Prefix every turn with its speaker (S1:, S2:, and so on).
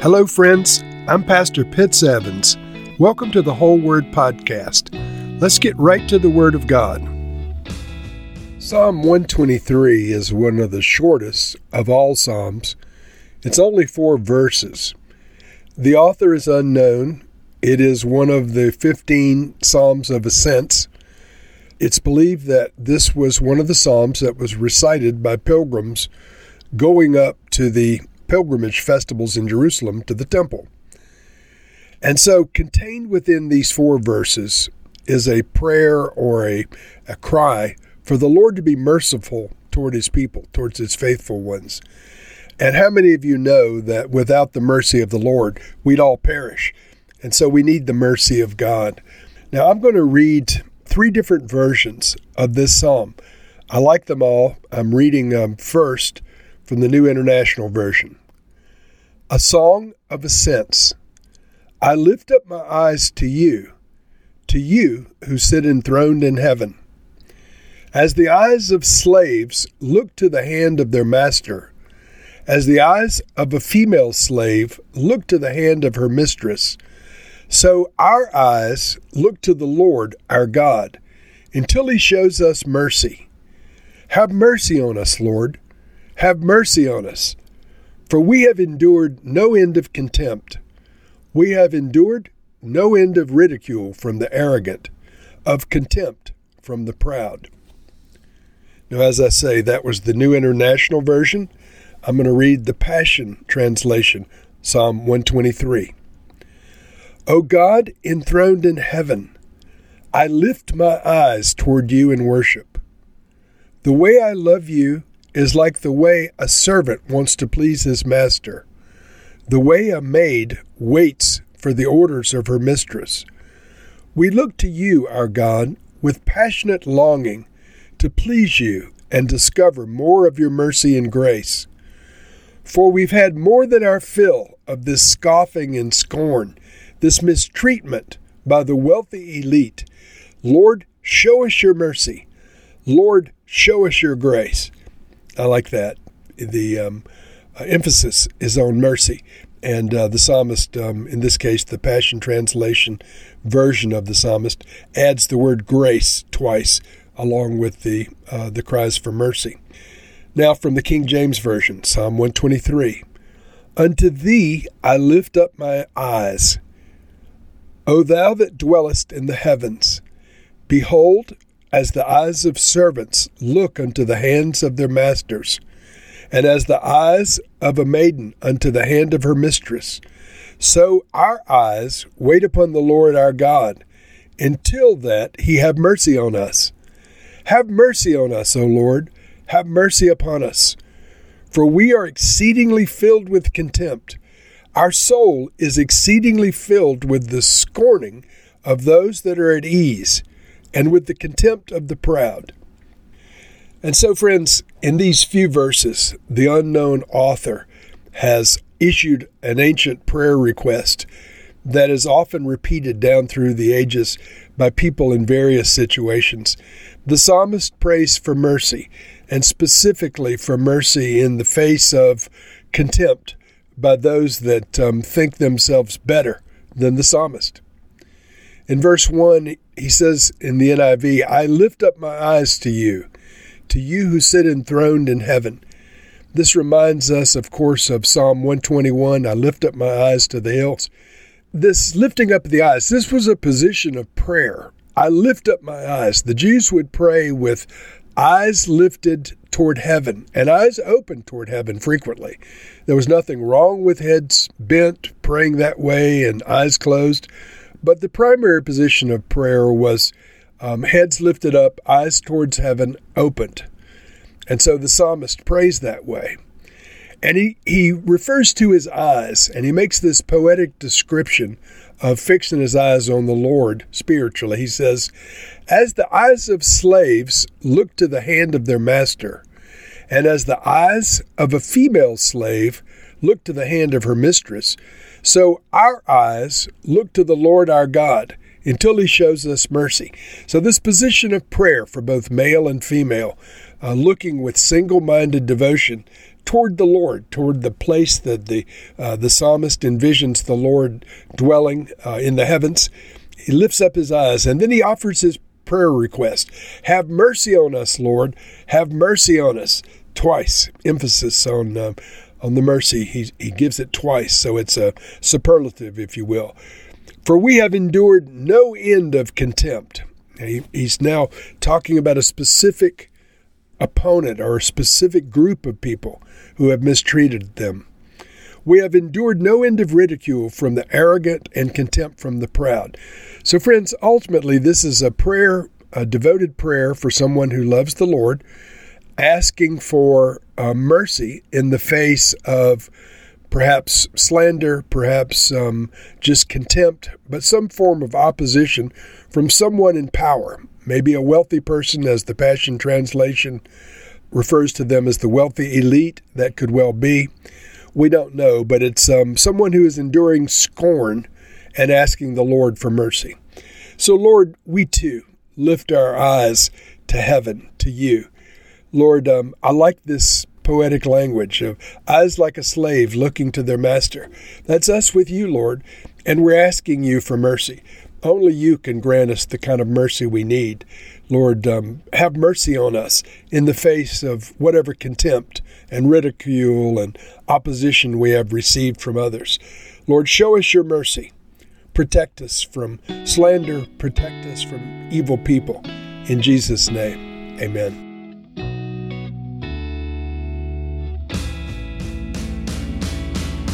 S1: Hello, friends. I'm Pastor Pitts Evans. Welcome to the Whole Word Podcast. Let's get right to the Word of God. Psalm 123 is one of the shortest of all Psalms. It's only four verses. The author is unknown. It is one of the 15 Psalms of Ascents. It's believed that this was one of the Psalms that was recited by pilgrims going up to the pilgrimage festivals in Jerusalem to the temple. And so, contained within these four verses is a prayer or a, a cry for the Lord to be merciful toward his people, towards his faithful ones. And how many of you know that without the mercy of the Lord, we'd all perish? And so we need the mercy of God. Now, I'm going to read three different versions of this psalm. I like them all. I'm reading um, first from the New International Version. A song of ascents. I lift up my eyes to you, to you who sit enthroned in heaven. As the eyes of slaves look to the hand of their master, as the eyes of a female slave look to the hand of her mistress, so our eyes look to the Lord our God until he shows us mercy. Have mercy on us, Lord have mercy on us, for we have endured no end of contempt. We have endured no end of ridicule from the arrogant, of contempt from the proud. Now, as I say, that was the New International Version. I'm going to read the Passion Translation, Psalm 123. O God, enthroned in heaven, I lift my eyes toward you in worship. The way I love you is like the way a servant wants to please his master, the way a maid waits for the orders of her mistress. We look to you, our God, with passionate longing to please you and discover more of your mercy and grace. For we've had more than our fill of this scoffing and scorn, this mistreatment by the wealthy elite. Lord, show us your mercy. Lord, show us your grace. I like that. The um, uh, emphasis is on mercy. And uh, the psalmist, um, in this case, the Passion Translation version of the psalmist, adds the word grace twice along with the, uh, the cries for mercy. Now, from the King James Version, Psalm 123 Unto thee I lift up my eyes. O thou that dwellest in the heavens, behold, as the eyes of servants look unto the hands of their masters, and as the eyes of a maiden unto the hand of her mistress, so our eyes wait upon the Lord our God, until that he have mercy on us. Have mercy on us, O Lord, have mercy upon us. For we are exceedingly filled with contempt. Our soul is exceedingly filled with the scorning of those that are at ease and with the contempt of the proud. And so, friends, in these few verses, the unknown author has issued an ancient prayer request that is often repeated down through the ages by people in various situations. The psalmist prays for mercy, and specifically for mercy in the face of contempt by those that um, think themselves better than the psalmist. In verse 1, he says in the NIV, I lift up my eyes to you, to you who sit enthroned in heaven. This reminds us, of course, of Psalm 121 I lift up my eyes to the hills. This lifting up the eyes, this was a position of prayer. I lift up my eyes. The Jews would pray with eyes lifted toward heaven and eyes open toward heaven frequently. There was nothing wrong with heads bent, praying that way, and eyes closed. But the primary position of prayer was um, heads lifted up, eyes towards heaven opened. And so the psalmist prays that way. And he, he refers to his eyes, and he makes this poetic description of fixing his eyes on the Lord spiritually. He says, As the eyes of slaves look to the hand of their master, and as the eyes of a female slave look to the hand of her mistress, so our eyes look to the Lord our God until he shows us mercy. So, this position of prayer for both male and female, uh, looking with single minded devotion toward the Lord, toward the place that the uh, the psalmist envisions the Lord dwelling uh, in the heavens. He lifts up his eyes and then he offers his prayer request. Have mercy on us, Lord. Have mercy on us. Twice, emphasis on uh, on the mercy. He he gives it twice, so it's a superlative, if you will. For we have endured no end of contempt. He, he's now talking about a specific opponent or a specific group of people who have mistreated them. We have endured no end of ridicule from the arrogant and contempt from the proud. So, friends, ultimately, this is a prayer, a devoted prayer for someone who loves the Lord, asking for uh, mercy in the face of perhaps slander, perhaps um, just contempt, but some form of opposition from someone in power. Maybe a wealthy person, as the Passion Translation refers to them as the wealthy elite. That could well be. We don't know, but it's um, someone who is enduring scorn and asking the Lord for mercy. So, Lord, we too lift our eyes to heaven, to you. Lord, um, I like this poetic language of eyes like a slave looking to their master. That's us with you, Lord, and we're asking you for mercy. Only you can grant us the kind of mercy we need. Lord, um, have mercy on us in the face of whatever contempt and ridicule and opposition we have received from others. Lord, show us your mercy. Protect us from slander, protect us from evil people. In Jesus' name, amen.